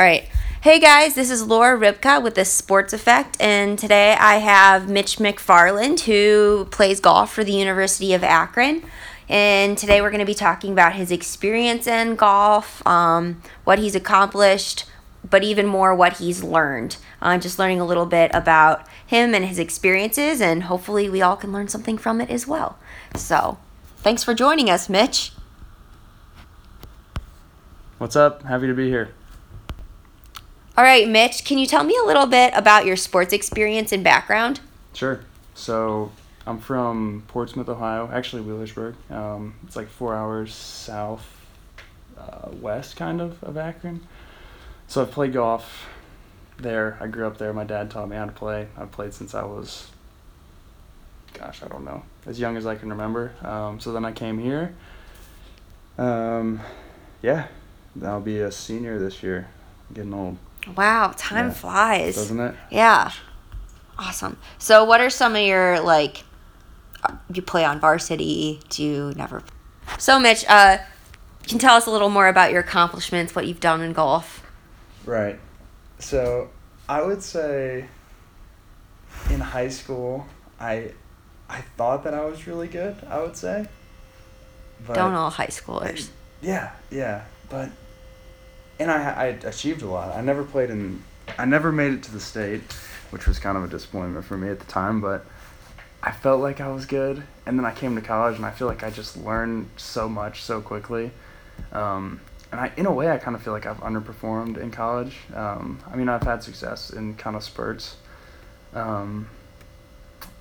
All right. Hey guys, this is Laura Ribka with the Sports Effect, and today I have Mitch McFarland who plays golf for the University of Akron. And today we're going to be talking about his experience in golf, um, what he's accomplished, but even more what he's learned. Uh, just learning a little bit about him and his experiences, and hopefully we all can learn something from it as well. So, thanks for joining us, Mitch. What's up? Happy to be here. All right, Mitch, can you tell me a little bit about your sports experience and background? Sure. So, I'm from Portsmouth, Ohio, actually Wheelersburg. Um, it's like four hours south uh, west, kind of, of Akron. So, I've played golf there. I grew up there. My dad taught me how to play. I've played since I was, gosh, I don't know, as young as I can remember. Um, so then I came here. Um, yeah, I'll be a senior this year. getting old. Wow, time Yeah. flies. Doesn't it? Yeah. Awesome. So, what are some of your like? uh, You play on varsity? Do you never? So, Mitch, uh, can tell us a little more about your accomplishments, what you've done in golf? Right. So I would say in high school, I I thought that I was really good. I would say. But Don't all high schoolers. Yeah, yeah, but and I I achieved a lot. I never played in. I never made it to the state, which was kind of a disappointment for me at the time. But I felt like I was good, and then I came to college, and I feel like I just learned so much so quickly. Um, and I, in a way, I kind of feel like I've underperformed in college. Um, I mean, I've had success in kind of spurts. Um,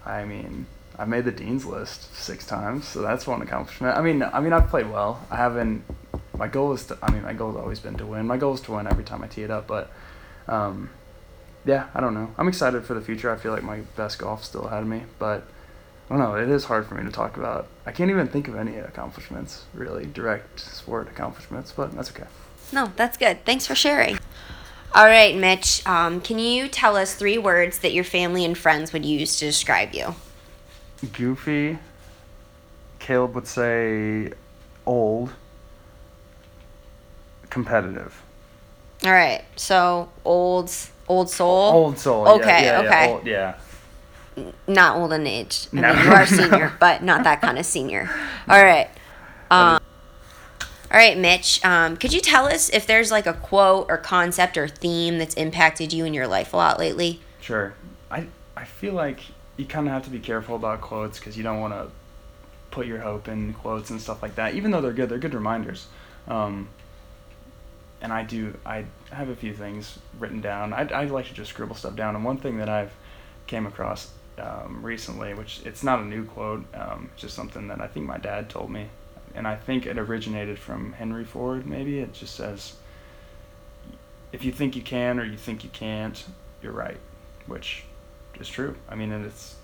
I mean, I've made the dean's list six times, so that's one accomplishment. I mean, I mean, I've played well. I haven't. My goal is to. I mean, my goal has always been to win. My goal is to win every time I tee it up, but. Um, yeah, I don't know. I'm excited for the future. I feel like my best golf still ahead of me, but I don't know. It is hard for me to talk about. I can't even think of any accomplishments, really, direct sport accomplishments, but that's okay. No, that's good. Thanks for sharing. All right, Mitch. Um, can you tell us three words that your family and friends would use to describe you? Goofy. Caleb would say old. Competitive. All right. So old, old soul. Old soul. Okay, yeah, yeah, okay. Yeah, old, yeah. Not old in age. I No. mean, you are senior, but not that kind of senior. All right. Um, all right, Mitch. Um, could you tell us if there's like a quote or concept or theme that's impacted you in your life a lot lately? Sure. I I feel like you kind of have to be careful about quotes because you don't want to put your hope in quotes and stuff like that. Even though they're good, they're good reminders. Um, and I do I have a few things written down. I I like to just scribble stuff down. And one thing that I've came across um, recently, which it's not a new quote, um, just something that I think my dad told me, and I think it originated from Henry Ford. Maybe it just says, "If you think you can or you think you can't, you're right," which is true. I mean, and it's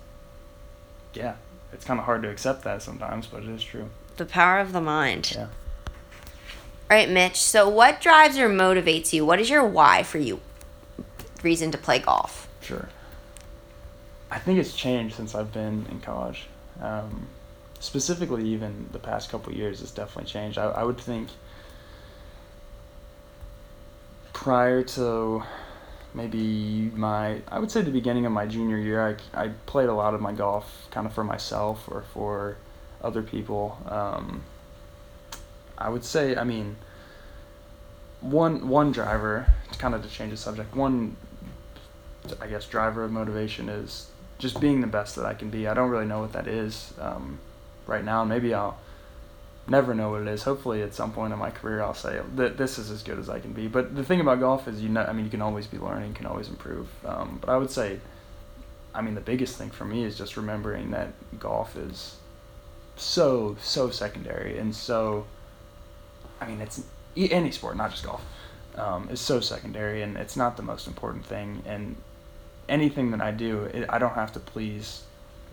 yeah, it's kind of hard to accept that sometimes, but it is true. The power of the mind. Yeah. All right, Mitch. So, what drives or motivates you? What is your why for you? Reason to play golf? Sure. I think it's changed since I've been in college. Um, specifically, even the past couple years, it's definitely changed. I, I would think prior to maybe my, I would say the beginning of my junior year, I, I played a lot of my golf kind of for myself or for other people. Um, I would say, I mean, one one driver, kind of to change the subject, one I guess driver of motivation is just being the best that I can be. I don't really know what that is um, right now. Maybe I'll never know what it is. Hopefully, at some point in my career, I'll say that this is as good as I can be. But the thing about golf is, you know, I mean, you can always be learning, can always improve. Um, but I would say, I mean, the biggest thing for me is just remembering that golf is so so secondary and so. I mean, it's any sport, not just golf, um, is so secondary, and it's not the most important thing. And anything that I do, it, I don't have to please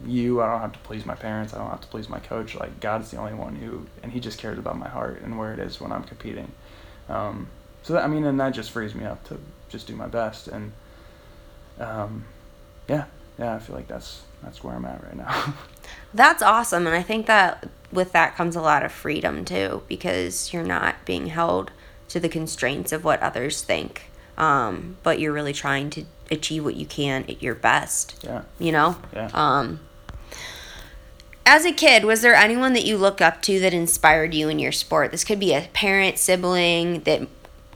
you. I don't have to please my parents. I don't have to please my coach. Like God's the only one who, and He just cares about my heart and where it is when I'm competing. Um, so that, I mean, and that just frees me up to just do my best. And um, yeah, yeah, I feel like that's that's where I'm at right now. That's awesome. And I think that with that comes a lot of freedom too, because you're not being held to the constraints of what others think um, but you're really trying to achieve what you can at your best. Yeah. You know. Yeah. Um, as a kid, was there anyone that you look up to that inspired you in your sport? This could be a parent, sibling that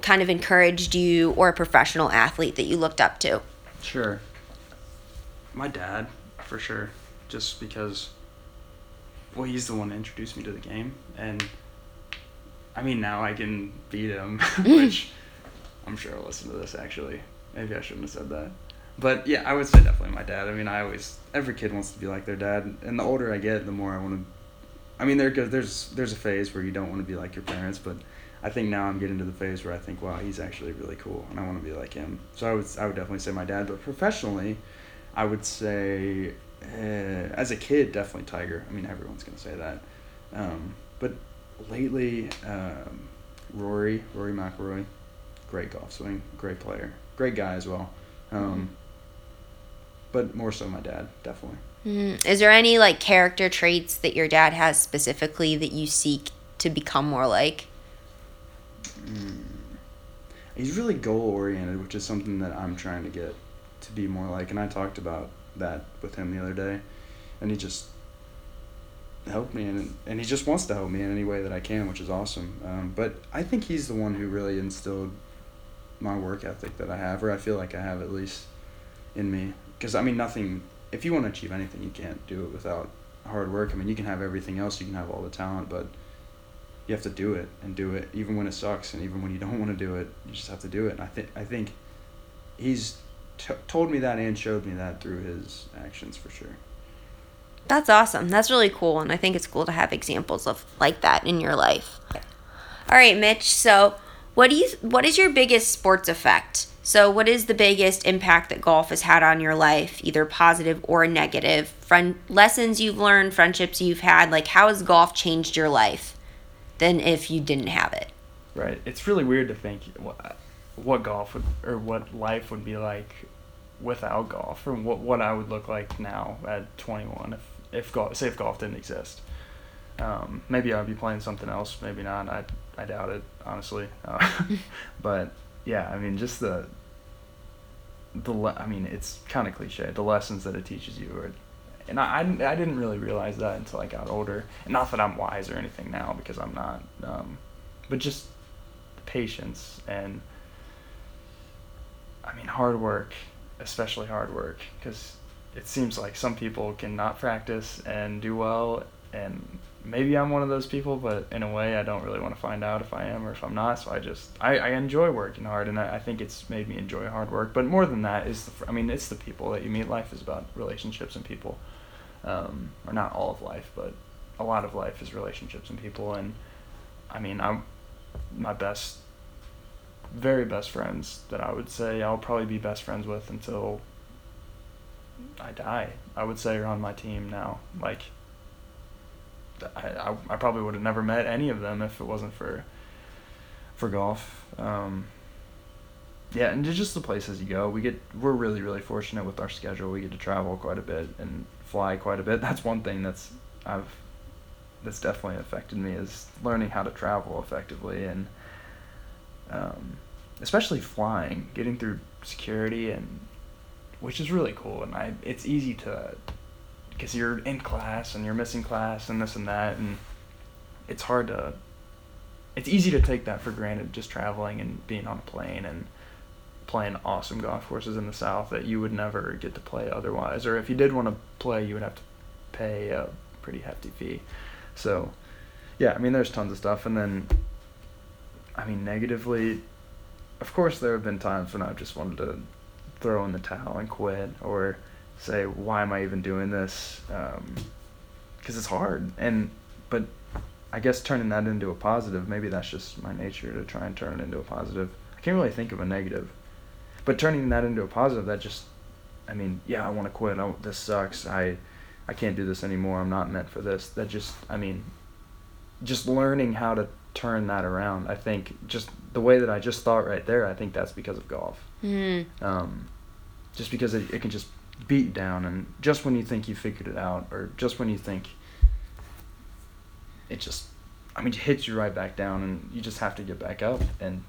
kind of encouraged you, or a professional athlete that you looked up to. Sure. My dad, for sure. Just because, well, he's the one that introduced me to the game. And, I mean, now I can beat him, which I'm sure I'll listen to this actually. Maybe I shouldn't have said that. But yeah, I would say definitely my dad. I mean, I always, every kid wants to be like their dad. And the older I get, the more I want to. I mean, there goes, there's there's a phase where you don't want to be like your parents, but I think now I'm getting to the phase where I think, wow, he's actually really cool, and I want to be like him. So I would I would definitely say my dad, but professionally, I would say uh, as a kid definitely Tiger. I mean everyone's gonna say that, um, but lately um, Rory Rory McIlroy, great golf swing, great player, great guy as well. Um, but more so my dad definitely. Mm. Is there any like character traits that your dad has specifically that you seek to become more like? Mm. He's really goal oriented, which is something that I'm trying to get to be more like. And I talked about that with him the other day, and he just helped me, and and he just wants to help me in any way that I can, which is awesome. Um, but I think he's the one who really instilled my work ethic that I have, or I feel like I have at least in me. Because I mean, nothing. If you want to achieve anything, you can't do it without hard work. I mean, you can have everything else, you can have all the talent, but you have to do it and do it even when it sucks and even when you don't want to do it you just have to do it and i think i think he's t- told me that and showed me that through his actions for sure That's awesome. That's really cool, and I think it's cool to have examples of like that in your life. All right, Mitch. So, what do you? What is your biggest sports effect? So, what is the biggest impact that golf has had on your life, either positive or negative? Friend lessons you've learned, friendships you've had. Like, how has golf changed your life than if you didn't have it? right it's really weird to think what, what golf would or what life would be like without golf or what, what i would look like now at 21 if if golf say if golf didn't exist um, maybe i'd be playing something else maybe not i, I doubt it honestly uh, but yeah i mean just the the le- I mean, it's kind of cliche. The lessons that it teaches you, are, and I, I, I didn't really realize that until I got older. And not that I'm wise or anything now, because I'm not. Um, but just patience and, I mean, hard work, especially hard work, because it seems like some people can not practice and do well, and maybe I'm one of those people, but in a way, I don't really want to find out if I am or if I'm not. So I just I, I enjoy working hard, and I, I think it's made me enjoy hard work. But more than that is the I mean it's the people that you meet. Life is about relationships and people, um, or not all of life, but a lot of life is relationships and people. And I mean I'm my best, very best friends that I would say I'll probably be best friends with until I die. I would say are on my team now. Like I, I, I probably would have never met any of them if it wasn't for for golf. Um, yeah, and just the places you go. We get we're really really fortunate with our schedule. We get to travel quite a bit and fly quite a bit. That's one thing that's I've that's definitely affected me is learning how to travel effectively and um, especially flying, getting through security and which is really cool. And I it's easy to because you're in class and you're missing class and this and that and it's hard to it's easy to take that for granted just traveling and being on a plane and playing awesome golf courses in the south that you would never get to play otherwise or if you did want to play you would have to pay a pretty hefty fee so yeah i mean there's tons of stuff and then i mean negatively of course there have been times when i've just wanted to throw in the towel and quit or say why am I even doing this? Because um, it's hard. And but I guess turning that into a positive maybe that's just my nature to try and turn it into a positive. I can't really think of a negative. But turning that into a positive that just I mean yeah I want to quit. I, this sucks. I I can't do this anymore. I'm not meant for this. That just I mean just learning how to turn that around I think just the way that I just thought right there I think that's because of golf Mm. um, just because it, it can just beat down and just when you think you figured it out or just when you think it just i mean it hits you right back down and you just have to get back up and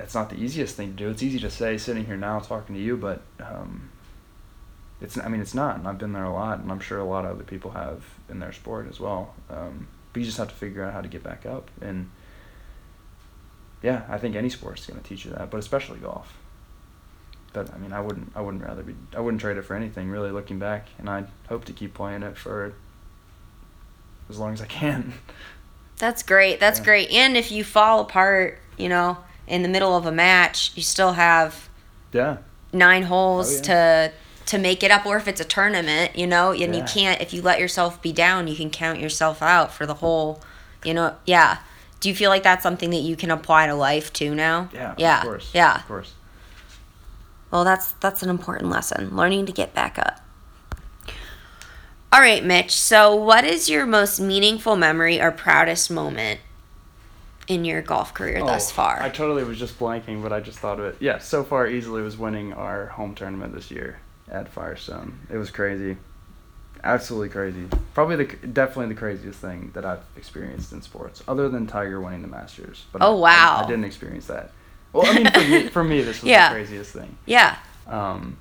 it's not the easiest thing to do. It's easy to say sitting here now talking to you, but um, it's I mean it's not. And I've been there a lot, and I'm sure a lot of other people have in their sport as well. Um, but you just have to figure out how to get back up, and yeah, I think any sport's going to teach you that, but especially golf. But I mean, I wouldn't I wouldn't rather be I wouldn't trade it for anything really. Looking back, and I hope to keep playing it for as long as I can. That's great. That's Yeah. great. And if you fall apart, you know, in the middle of a match, you still have yeah. nine holes Oh, to to make it up or if it's a tournament, you know, and you can't if you let yourself be down, you can count yourself out for the whole, you know, yeah. Do you feel like that's something that you can apply to life too now? Yeah. Yeah. Of course. Yeah. Of course. Well, that's that's an important lesson, learning to get back up. All right, Mitch. So, what is your most meaningful memory or proudest moment in your golf career oh, thus Oh, far? I totally was just blanking, but I just thought of it. Yeah, so far easily was winning our home tournament this year at Firestone. It was crazy, absolutely crazy. Probably the definitely the craziest thing that I've experienced in sports, other than Tiger winning the Masters. But Oh, I- wow. I, I didn't experience that. Well, I mean, for me, for me, this was Yeah. the craziest thing. yeah. Um,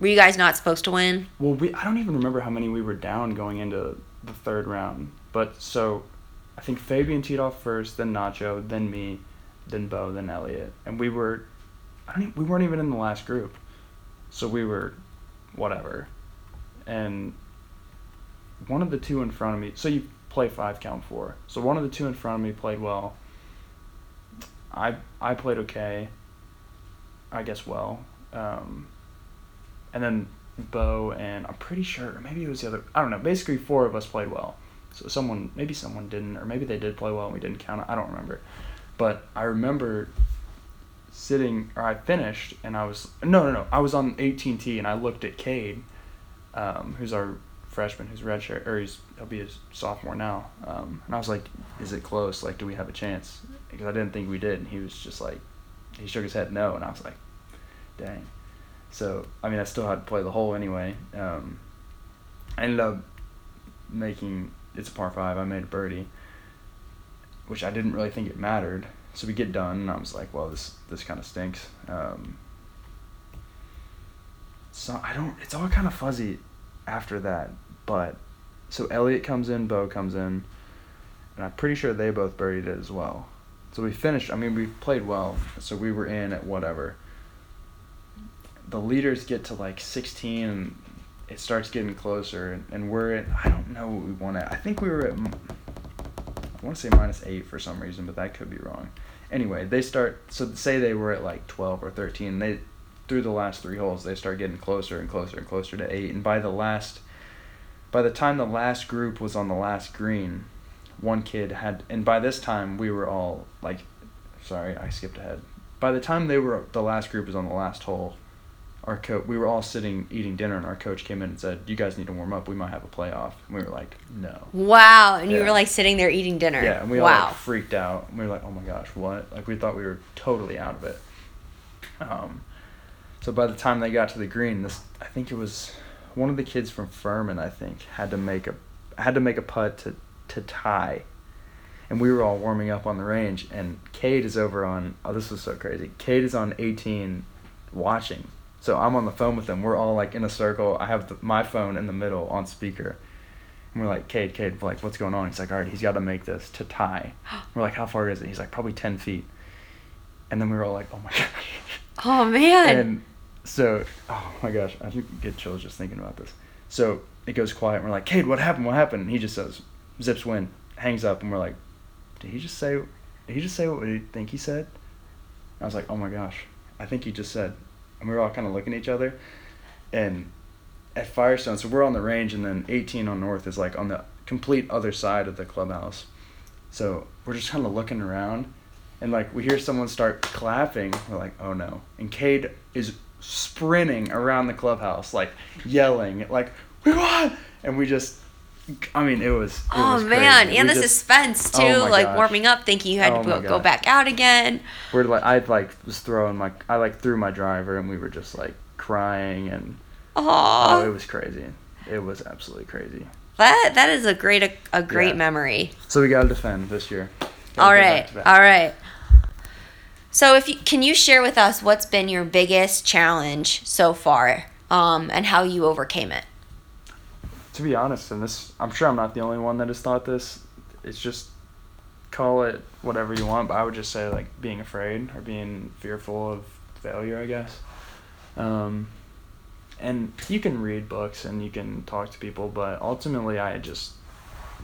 Were you guys not supposed to win? well, we I don't even remember how many we were down going into the third round. But so, I think Fabian teed off first, then Nacho, then me, then Bo, then Elliot, and we were, I don't even, we weren't even in the last group, so we were, whatever, and one of the two in front of me. So you play five count four. So one of the two in front of me played well. I I played okay. I guess well. Um, and then Bo and I'm pretty sure maybe it was the other I don't know. Basically four of us played well. So someone maybe someone didn't or maybe they did play well and we didn't count. I don't remember. But I remember sitting or I finished and I was no no no I was on 18T and I looked at Cade, um, who's our freshman who's redshirt or he's he'll be a sophomore now. Um, and I was like, is it close? Like, do we have a chance? Because I didn't think we did. And he was just like, he shook his head no, and I was like, dang. So I mean, I still had to play the hole anyway. Um, I ended up making it's a par five. I made a birdie, which I didn't really think it mattered. So we get done, and I was like, well, this this kind of stinks. Um, so I don't. It's all kind of fuzzy after that, but so Elliot comes in, Bo comes in, and I'm pretty sure they both buried it as well. So we finished. I mean, we played well, so we were in at whatever. The leaders get to like 16, and it starts getting closer, and, and we're at. I don't know what we won at. I think we were at. I want to say minus eight for some reason, but that could be wrong. Anyway, they start. So say they were at like 12 or 13. They through the last three holes, they start getting closer and closer and closer to eight, and by the last. By the time the last group was on the last green, one kid had, and by this time we were all like, sorry, I skipped ahead. By the time they were, the last group was on the last hole. Our coach, we were all sitting eating dinner, and our coach came in and said, "You guys need to warm up. We might have a playoff." And we were like, "No." Wow. And you were like sitting there eating dinner. Yeah, and we all like, freaked out. And we were like, "Oh my gosh, what?" Like we thought we were totally out of it. Um, so by the time they got to the green, this I think it was one of the kids from Furman. I think had to make a had to make a putt to to tie, and we were all warming up on the range. And Cade is over on. Oh, this was so crazy. Cade is on 18, watching. So I'm on the phone with them. We're all like in a circle. I have the, my phone in the middle on speaker. And we're like, Cade, Cade, like, what's going on? He's like, all right, he's got to make this to tie. We're like, how far is it? He's like, probably 10 feet. And then we were all like, oh my gosh. oh man. And so, oh my gosh, I get chills just thinking about this. So it goes quiet, and we're like, Cade, what happened? What happened? And he just says, zips win, hangs up, and we're like, did he just say, did he just say what we think he said? I was like, oh my gosh, I think he just said. And we were all kind of looking at each other. And at Firestone, so we're on the range, and then 18 on North is like on the complete other side of the clubhouse. So we're just kind of looking around, and like we hear someone start clapping. We're like, oh no. And Cade is sprinting around the clubhouse, like yelling, like, we won! And we just, I mean, it was. It Oh was man, crazy. and We the just- suspense too, Oh like gosh. warming up, thinking you had Oh to go, go back out again. We're like, I like was throwing my, I like threw my driver, and we were just like crying, and oh, it was crazy. It was absolutely crazy. that that is a great a, a great Yeah. memory. So we got to defend this year. Gotta All right, back to back. all right. So, if you can you share with us what's been your biggest challenge so far, um, and how you overcame it? To be honest, and this, I'm sure I'm not the only one that has thought this. It's just call it whatever you want, but I would just say like being afraid or being fearful of failure, I guess. Um, and you can read books and you can talk to people, but ultimately, I just,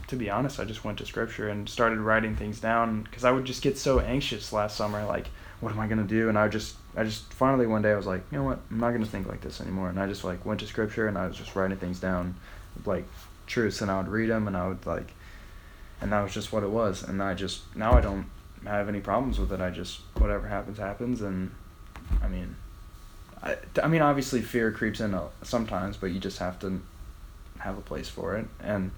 to be honest, I just went to scripture and started writing things down because I would just get so anxious last summer, like, what am I gonna do? And I just, I just finally one day I was like, you know what, I'm not gonna think like this anymore, and I just like went to scripture and I was just writing things down, like truths, and I would read them and I would like, and that was just what it was, and I just now I don't have any problems with it. I just whatever happens happens, and I mean I, I mean, obviously fear creeps in sometimes, but you just have to have a place for it. And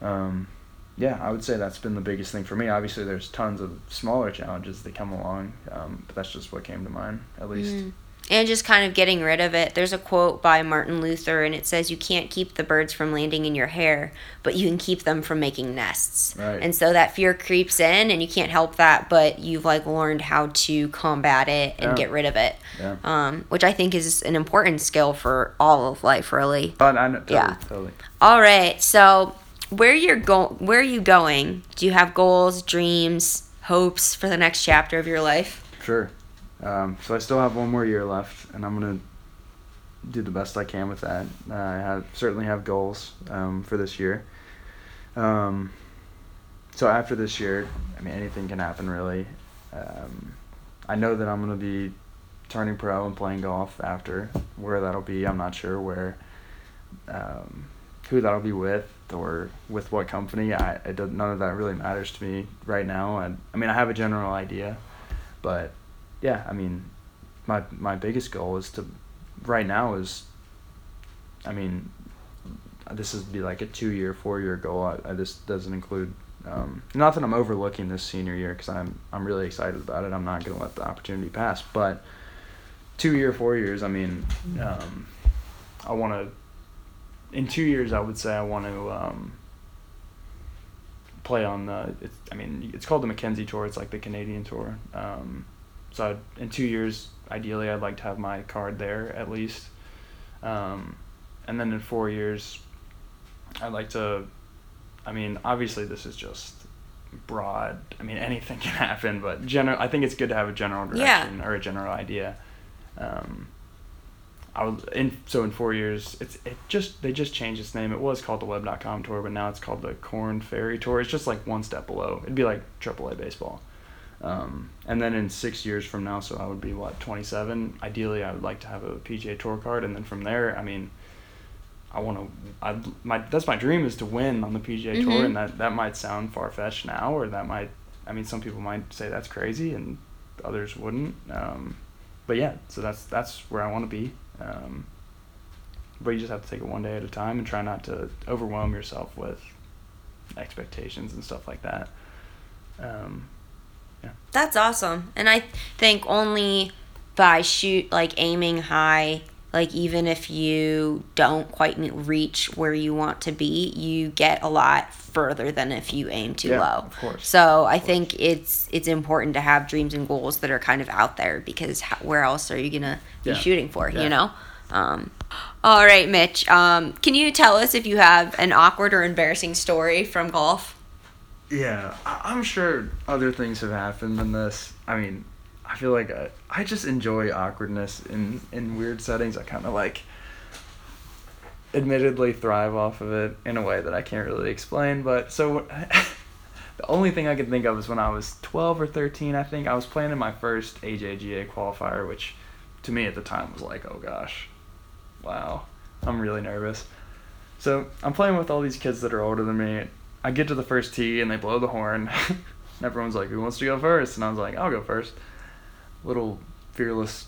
um, yeah, I would say that's been the biggest thing for me. Obviously, there's tons of smaller challenges that come along, um, but that's just what came to mind, at least. Mm and just kind of getting rid of it. There's a quote by Martin Luther, and it says, You can't keep the birds from landing in your hair, but you can keep them from making nests. Right. And so that fear creeps in, and you can't help that, but you've like learned how to combat it and yeah. get rid of it. Yeah. Um, which I think is an important skill for all of life, really. But I know, totally, yeah. Totally. All right. So, where you're going? Where are you going? Do you have goals, dreams, hopes for the next chapter of your life? Sure. Um, so I still have one more year left, and I'm gonna do the best I can with that. Uh, I have certainly have goals um, for this year. Um, so after this year, I mean anything can happen really. Um, I know that I'm gonna be turning pro and playing golf after. Where that'll be, I'm not sure. Where, um, who that'll be with, or with what company. I it does, none of that really matters to me right now. I, I mean I have a general idea, but yeah, I mean, my my biggest goal is to, right now is. I mean, this is be like a two year, four year goal. I, I this doesn't include. Um, not that I'm overlooking this senior year because I'm I'm really excited about it. I'm not gonna let the opportunity pass. But two year, four years. I mean, um, I want to. In two years, I would say I want to. Um, play on the it's, I mean it's called the Mackenzie Tour. It's like the Canadian Tour. Um, so I'd, in two years, ideally, I'd like to have my card there at least. Um, and then in four years, I'd like to. I mean, obviously, this is just broad. I mean, anything can happen, but general. I think it's good to have a general direction yeah. or a general idea. Um, I would in so in four years it's it just they just changed its name. It was called the Web.com tour, but now it's called the Korn Ferry tour. It's just like one step below. It'd be like AAA baseball. Um, and then in six years from now, so I would be what 27. Ideally, I would like to have a PGA Tour card, and then from there, I mean, I want to. I my that's my dream is to win on the PGA mm-hmm. Tour, and that that might sound far fetched now, or that might. I mean, some people might say that's crazy, and others wouldn't. Um, but yeah, so that's that's where I want to be. Um, but you just have to take it one day at a time and try not to overwhelm yourself with expectations and stuff like that. Um, yeah. That's awesome. And I think only by shoot like aiming high, like even if you don't quite reach where you want to be, you get a lot further than if you aim too yeah, low. Of course. So I think it's it's important to have dreams and goals that are kind of out there because how, where else are you gonna be yeah. shooting for? You know. Um, all right, Mitch. Um, can you tell us if you have an awkward or embarrassing story from golf? Yeah, I'm sure other things have happened than this. I mean, I feel like I, I just enjoy awkwardness in, in weird settings. I kind of like, admittedly, thrive off of it in a way that I can't really explain. But so, the only thing I can think of is when I was 12 or 13, I think, I was playing in my first AJGA qualifier, which to me at the time was like, oh gosh, wow, I'm really nervous. So I'm playing with all these kids that are older than me I get to the first tee and they blow the horn. everyone's like, "Who wants to go first? And I was like, "I'll go first. Little fearless,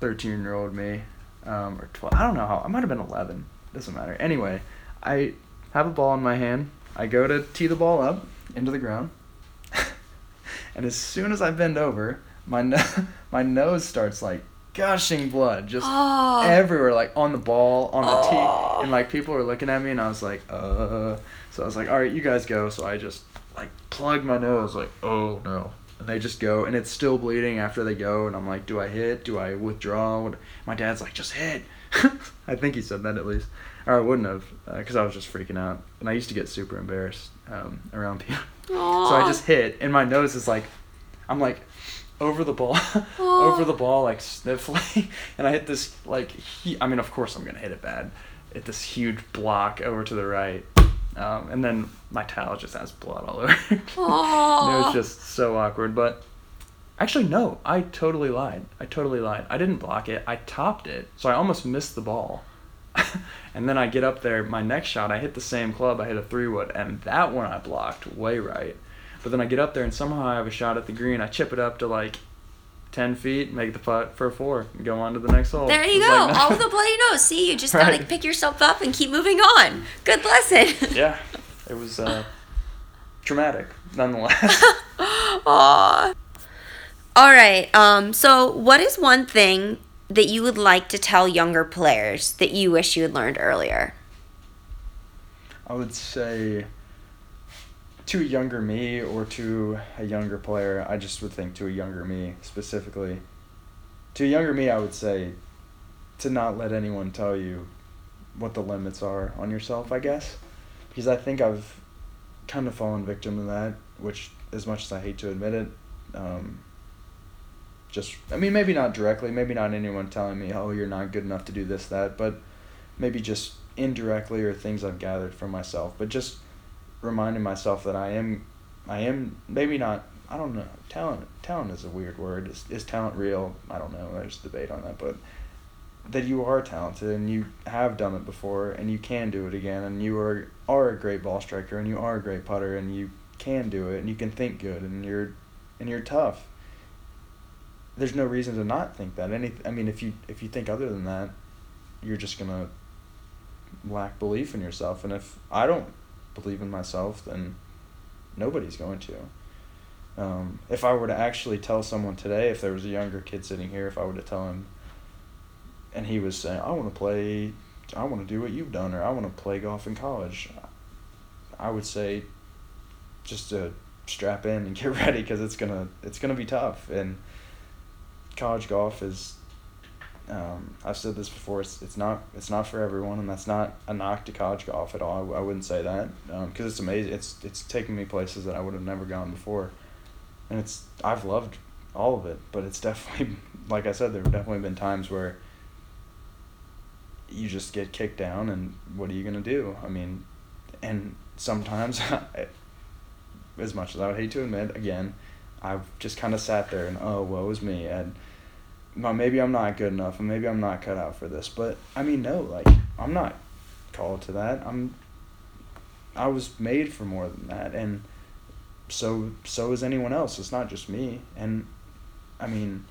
thirteen-year-old me, um, or twelve. I don't know how. I might have been eleven. Doesn't matter. Anyway, I have a ball in my hand. I go to tee the ball up into the ground, and as soon as I bend over, my no- my nose starts like gushing blood just oh. everywhere, like on the ball, on the oh. tee, and like people were looking at me, and I was like, uh. So I was like, all right, you guys go. So I just like plugged my nose, like, oh no. And they just go, and it's still bleeding after they go. And I'm like, do I hit? Do I withdraw? What- My dad's like, just hit. I think he said that at least. Or I wouldn't have, because I was just freaking out. And I used to get super embarrassed um, around people. So I just hit, and my nose is like, I'm like, over the ball, over the ball, like sniffling, and I hit this like, he- I mean, of course I'm gonna hit it bad, hit this huge block over to the right, um, and then my towel just has blood all over. It. It was just so awkward, but actually no, I totally lied. I totally lied. I didn't block it. I topped it, so I almost missed the ball. and then I get up there, my next shot, I hit the same club. I hit a three wood, and that one I blocked way right. But then I get up there, and somehow I have a shot at the green. I chip it up to like. 10 feet, make the putt for a four, and go on to the next hole. There you go. like- All with a bloody nose. See, you just gotta pick yourself up and keep moving on. Good lesson. yeah, it was uh, traumatic nonetheless. Aw. All right. Um. So, what is one thing that you would like to tell younger players that you wish you had learned earlier? I would say to a younger me or to a younger player, I just would think to a younger me specifically. To a younger me, I would say to not let anyone tell you what the limits are on yourself, I guess. Because I think I've kind of fallen victim to that, which, as much as I hate to admit it, um, just, I mean, maybe not directly, maybe not anyone telling me, oh, you're not good enough to do this, that, but maybe just indirectly or things I've gathered from myself, but just reminding myself that I am, I am maybe not. I don't know. Talent, talent is a weird word. Is is talent real? I don't know. There's debate on that, but that you are talented and you have done it before and you can do it again and you are are a great ball striker and you are a great putter and you can do it and you can think good and you're and you're tough. There's no reason to not think that. Any I mean if you if you think other than that, you're just going to lack belief in yourself and if I don't believe in myself then nobody's going to. Um, if I were to actually tell someone today, if there was a younger kid sitting here, if I were to tell him, and he was saying, "I want to play, I want to do what you've done, or I want to play golf in college," I would say, just to strap in and get ready because it's gonna it's gonna be tough. And college golf is, um, I've said this before. It's it's not it's not for everyone, and that's not a knock to college golf at all. I, I wouldn't say that because it's amazing. It's it's taken me places that I would have never gone before and it's I've loved all of it, but it's definitely like I said, there have definitely been times where you just get kicked down, and what are you gonna do? I mean, and sometimes, as much as I would hate to admit, again, I've just kind of sat there and oh, woe is me, and well, maybe I'm not good enough, and maybe I'm not cut out for this. But I mean, no, like I'm not called to that. I'm I was made for more than that, and so so is anyone else. It's not just me. And I mean,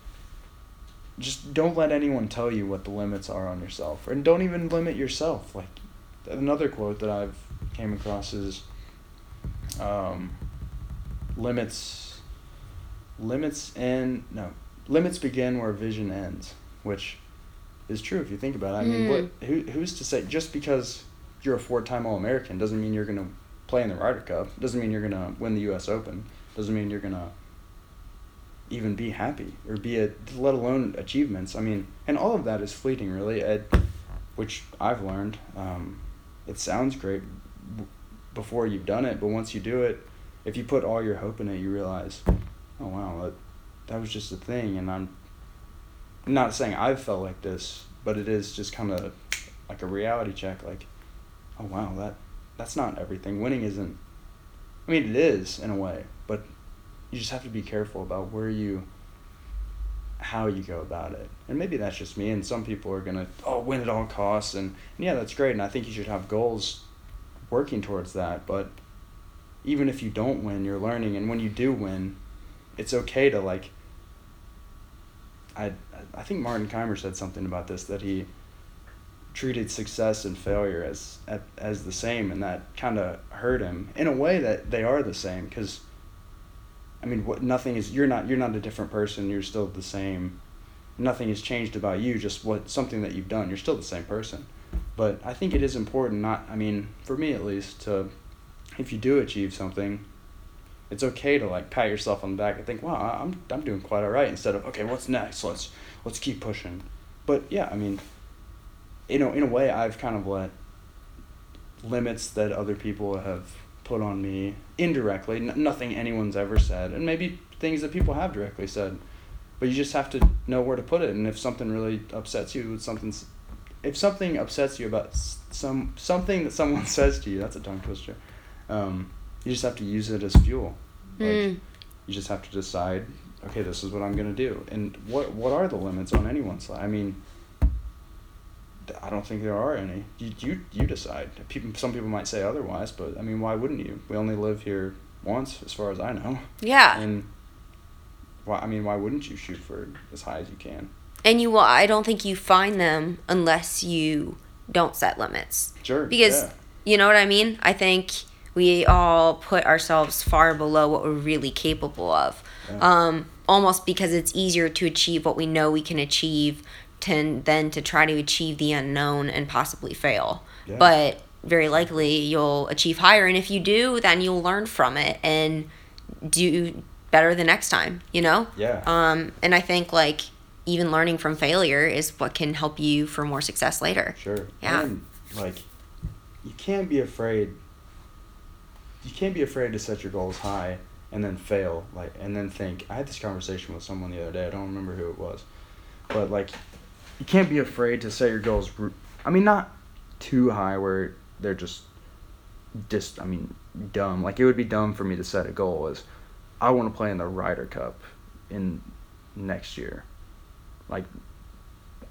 just don't let anyone tell you what the limits are on yourself, and don't even limit yourself. Like another quote that I've came across is, um, limits, limits and no limits begin where vision ends, which is true if you think about it. I mean, what who who's to say just because you're a four-time All-American doesn't mean you're gonna play in the Ryder Cup. Doesn't mean you're gonna win the U.S. Open. Doesn't mean you're gonna even be happy or be a let alone achievements. I mean, and all of that is fleeting, really. Ed, which I've learned. Um, it sounds great before you've done it, but once you do it, if you put all your hope in it, you realize, oh wow, that that was just a thing, and I'm not saying I've felt like this, but it is just kind of like a reality check. Like, oh wow, that that's not everything. Winning isn't. I mean, it is in a way, but you just have to be careful about where you. How you go about it, and maybe that's just me. And some people are gonna oh win at all costs, and, and yeah, that's great. And I think you should have goals, working towards that. But even if you don't win, you're learning, and when you do win, it's okay to like. I I think Martin Kaymer said something about this that he treated success and failure as as the same, and that kind of hurt him in a way that they are the same. Because, I mean, what nothing is you're not you're not a different person. You're still the same. Nothing has changed about you. Just what something that you've done. You're still the same person. But I think it is important. Not I mean, for me at least, to if you do achieve something, it's okay to like pat yourself on the back and think, wow, I'm I'm doing quite all right. Instead of okay, what's next? Let's let's keep pushing. But yeah, I mean, you know, in a way, I've kind of let limits that other people have put on me indirectly, n- nothing anyone's ever said, and maybe things that people have directly said. But you just have to know where to put it, and if something really upsets you, something's, if something upsets you about some something that someone says to you, that's a tongue twister. Um, you just have to use it as fuel. Like, Mm. You just have to decide, okay, this is what I'm gonna do, and what what are the limits on anyone's side? I mean, I don't think there are any. You you you decide. People, some people might say otherwise, but I mean, why wouldn't you? We only live here once, as far as I know, Yeah. and why? I mean, why wouldn't you shoot for as high as you can? And you will, I don't think you find them unless you don't set limits. Sure. Because yeah. you know what I mean? I think we all put ourselves far below what we're really capable of. Yeah. Um, almost because it's easier to achieve what we know we can achieve to, than to try to achieve the unknown and possibly fail. Yeah. But very likely you'll achieve higher. And if you do, then you'll learn from it and do better the next time, you know? yeah. Um, and I think like even learning from failure is what can help you for more success later. Sure. Yeah. And like, you can't be afraid. You can't be afraid to set your goals high and then fail. Like, and then think. I had this conversation with someone the other day. I don't remember who it was, but like, you can't be afraid to set your goals. i mean, not too high where they're just, just. I mean, dumb. Like it would be dumb for me to set a goal as, I want to play in the Ryder Cup, in, next year. Like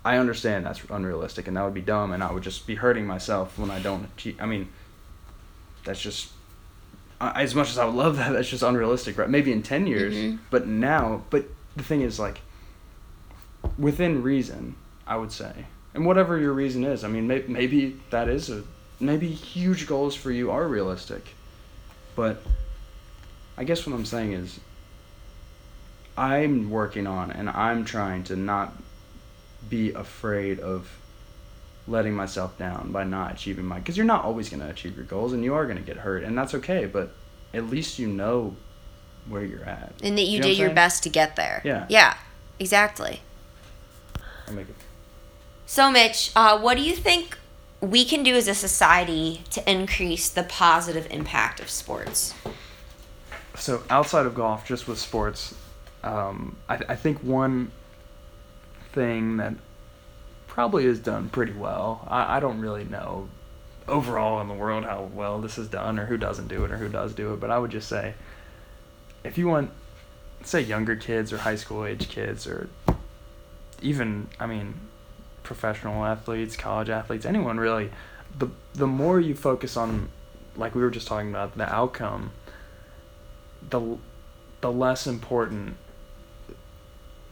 I understand that's unrealistic and that would be dumb and I would just be hurting myself when I don't achieve. I mean, that's just as much as I would love that. That's just unrealistic, right? Maybe in ten years, Mhm. but now. But the thing is, like, within reason, I would say, and whatever your reason is, I mean, may- maybe that is a maybe huge goals for you are realistic, but I guess what I'm saying is. I'm working on and I'm trying to not be afraid of letting myself down by not achieving my because you're not always going to achieve your goals and you are going to get hurt and that's okay but at least you know where you're at And that you, You know did your best to get there. Yeah. Yeah, exactly. I make it So, Mitch, uh, what do you think we can do as a society to increase the positive impact of sports? So outside of golf, just with sports, um, I, I think one thing that probably is done pretty well. I, I don't really know overall in the world how well this is done or who doesn't do it or who does do it, but I would just say if you want, say, younger kids or high school age kids or even, I mean, professional athletes, college athletes, anyone really, the the more you focus on, like we were just talking about, the outcome, the the less important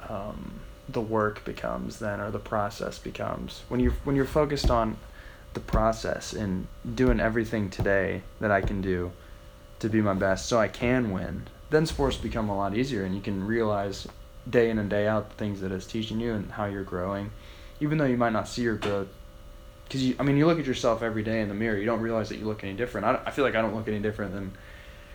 um, the work becomes then, or the process becomes. When you when you're focused on the process and doing everything today that I can do to be my best, so I can win, then sports become a lot easier, and you can realize day in and day out the things that it's teaching you and how you're growing, even though you might not see your growth. Because you, I mean, you look at yourself every day in the mirror. You don't realize that you look any different. I, I feel like I don't look any different than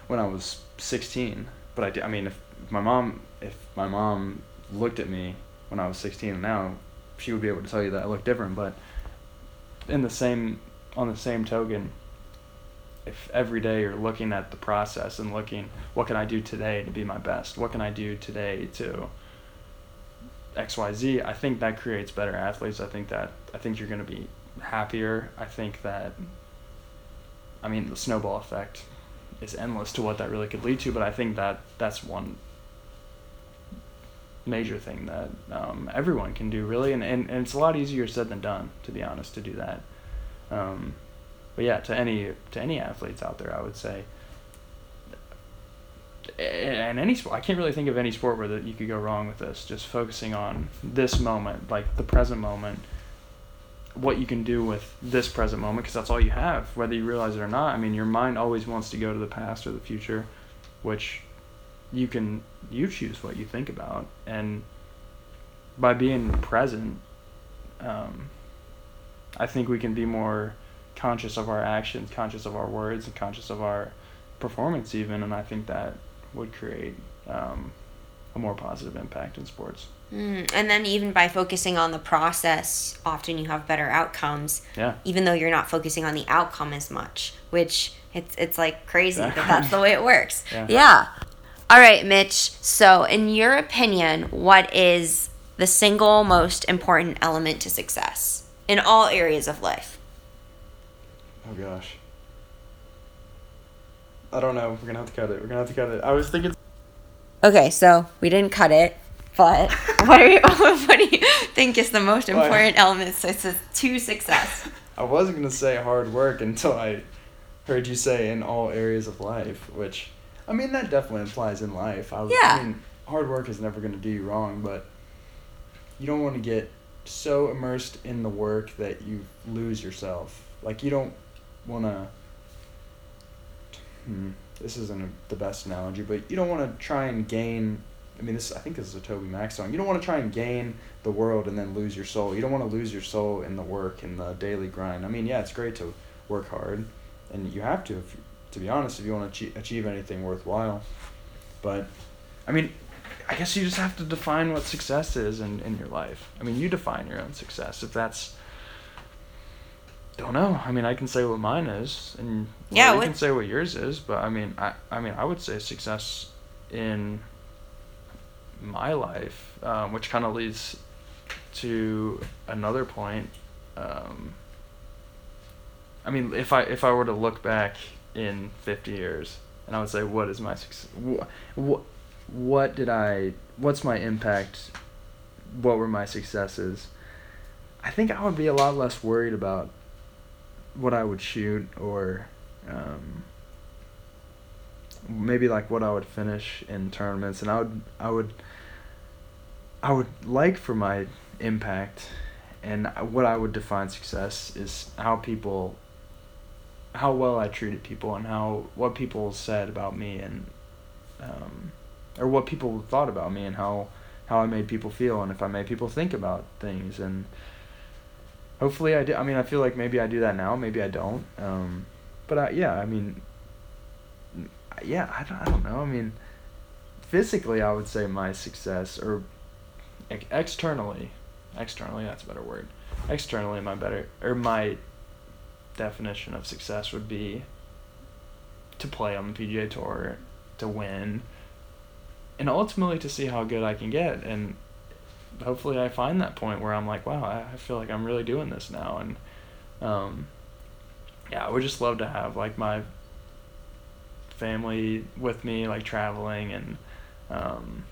when I was 16. But i, I mean, if my mom, if my mom looked at me when I was 16 and now, she would be able to tell you that I look different. But in the same, on the same token, if every day you're looking at the process and looking, what can I do today to be my best? What can I do today to X, Y, Z? I think that creates better athletes. I think that I think you're going to be happier. I think that, I mean, the snowball effect is endless to what that really could lead to. But I think that that's one major thing that um, everyone can do really, and, and, and it's a lot easier said than done, to be honest, to do that. Um, but yeah, to any to any athletes out there, I would say, and any sport, I can't really think of any sport where that you could go wrong with this. Just focusing on this moment, like the present moment, what you can do with this present moment, because that's all you have, whether you realize it or not. I mean, your mind always wants to go to the past or the future, which you can you choose what you think about, and by being present, um, I think we can be more conscious of our actions, conscious of our words, and conscious of our performance even. And I think that would create um, a more positive impact in sports. Mm, and then even by focusing on the process, often you have better outcomes. Yeah. Even though you're not focusing on the outcome as much, which it's it's like crazy that that's the way it works. Yeah. yeah. All right, Mitch. So, in your opinion, what is the single most important element to success in all areas of life? Oh gosh. I don't know. We're gonna have to cut it. We're gonna have to cut it. I was thinking. Okay, so we didn't cut it, but what are you, what do you think is the most important element to success? I wasn't gonna say hard work until I heard you say in all areas of life, which I mean that definitely applies in life. I, Yeah. I mean, hard work is never gonna do you wrong, but you don't want to get so immersed in the work that you lose yourself. Like you don't want to. Hmm, this isn't a, the best analogy, but you don't want to try and gain. I mean, this I think this is a TobyMac song. You don't want to try and gain the world and then lose your soul. You don't want to lose your soul in the work and the daily grind. I mean, yeah, it's great to work hard, and you have to, if, to be honest, if you want to achieve, achieve anything worthwhile. But, I mean, I guess you just have to define what success is in, in your life. I mean, you define your own success. If that's, don't know. I mean, I can say what mine is, and Yeah, well, you can say what yours is. But I mean, I I mean, I would say success in my life, um, which kind of leads to another point. Um, I mean, if I if I were to look back in fifty years, and I would say, what is my success? What what did I? What's my impact? What were my successes? I think I would be a lot less worried about what I would shoot or um, maybe like what I would finish in tournaments, and I would I would I would like for my impact and what I would define success is how people how well I treated people and how what people said about me and um, or what people thought about me and how how I made people feel and if I made people think about things. And hopefully I do I mean I feel like maybe I do that now maybe I don't um, but I, yeah I mean yeah I don't, I don't know. I mean physically I would say my success or ex- externally externally that's a better word. Externally my better or my definition of success would be to play on the PGA Tour, to win, and ultimately to see how good I can get. And hopefully, I find that point where I'm like, wow, I, feel like I'm really doing this now. And um, yeah, I would just love to have like my family with me, like traveling and um,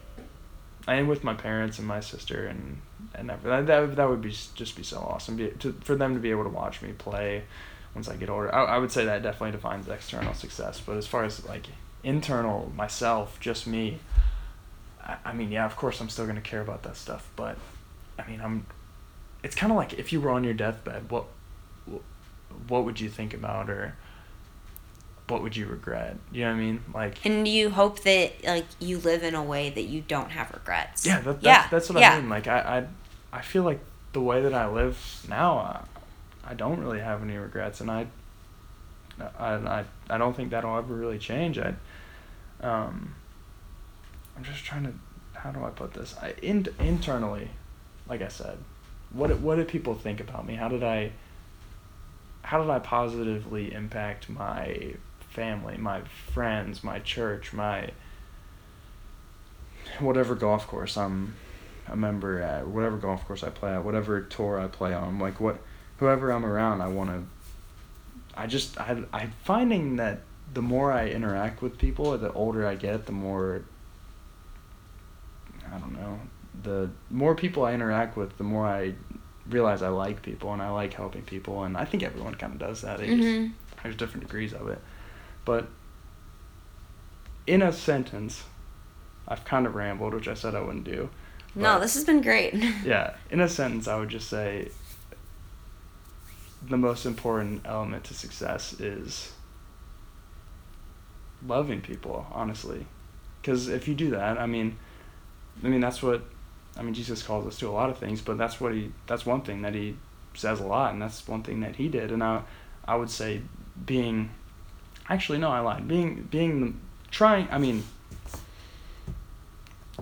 and with my parents and my sister and and everything. That that would be just be so awesome be, to, for them to be able to watch me play once I get older. I, I would say that definitely defines external success. But as far as like internal myself, just me, I, I mean, yeah, of course I'm still gonna care about that stuff. But I mean, I'm. It's kind of like if you were on your deathbed, what, what would you think about or what would you regret? You know what I mean? Like And you hope that like you live in a way that you don't have regrets. Yeah, that, that's, yeah, that's what yeah. I mean. Like I, I, I feel like the way that I live now, I, don't really have any regrets, and I, I, I, I don't think that'll ever really change. I, um, I'm just trying to, how do I put this? I in, internally, like I said, what what did people think about me? How did I, how did I positively impact my family, my friends, my church, my whatever golf course I'm a member at, whatever golf course I play at, whatever tour I play on, like what whoever I'm around, I want to. I just I I'm finding that the more I interact with people, the older I get, the more. I don't know. The more people I interact with, the more I realize I like people and I like helping people, and I think everyone kind of does that. It just- mm-hmm. there's different degrees of it, but in a sentence, I've kind of rambled, which I said I wouldn't do. No, this has been great. yeah, in a sentence, I would just say the most important element to success is loving people, honestly. Because if you do that, I mean, I mean that's what, I mean Jesus calls us to a lot of things, but that's what he, that's one thing that he says a lot, and that's one thing that he did, and I, I would say being, actually no, I lied, being being trying, I mean,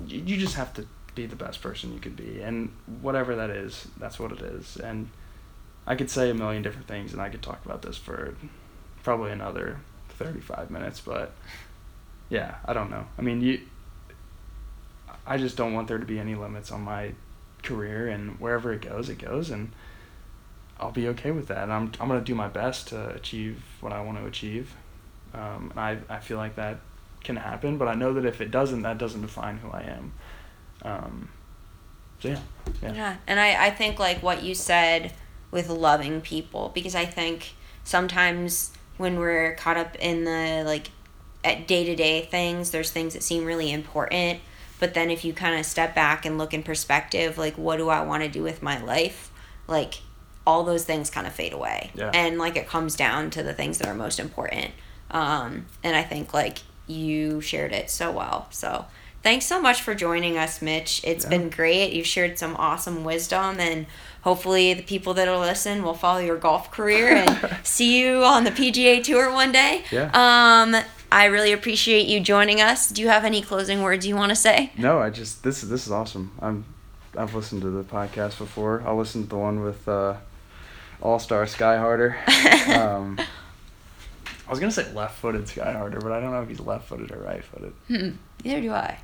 you, you just have to be the best person you could be, and whatever that is, that's what it is. And I could say a million different things, and I could talk about this for probably another thirty-five minutes, but yeah, I don't know. I mean, you. I just don't want there to be any limits on my career, and wherever it goes, it goes, and I'll be okay with that. And I'm I'm gonna do my best to achieve what I want to achieve, um, and I I feel like that can happen. But I know that if it doesn't, that doesn't define who I am. Um, so yeah, yeah, Yeah, and I, I think like what you said with loving people because I think sometimes when we're caught up in the like at day to day things, there's things that seem really important. But then if you kind of step back and look in perspective, like what do I want to do with my life? Like all those things kind of fade away. Yeah. And like it comes down to the things that are most important. Um, and I think like you shared it so well. So thanks so much for joining us, Mitch. It's Yeah. been great. You've shared some awesome wisdom and hopefully the people that'll listen will follow your golf career and see you on the PGA tour one day. Yeah. Um I really appreciate you joining us. Do you have any closing words you want to say? No, I just this is this is awesome. I'm I've listened to the podcast before. I listened to the one with uh, All Star Sky Harder. um, I was gonna say left-footed Sky Harder, but I don't know if he's left-footed or right-footed. Hmm. Neither do I.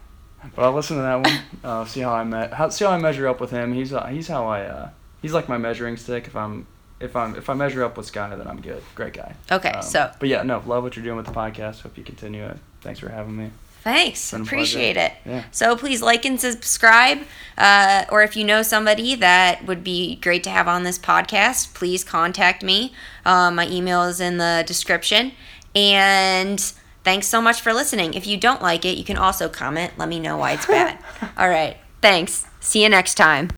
But I'll listen to that one. Uh, see how I met. How, see how I measure up with him. He's uh, he's how I. Uh, he's like my measuring stick. If I'm if I'm if I measure up with Sky, then I'm good. Great guy. Okay, Um, so But yeah, no, love what you're doing with the podcast. Hope you continue it. Thanks for having me. Thanks. Appreciate it. Yeah. So please like and subscribe. Uh, or if you know somebody that would be great to have on this podcast, please contact me. Um, my email is in the description. And thanks so much for listening. If you don't like it, you can also comment. Let me know why it's bad. All right. Thanks. See you next time.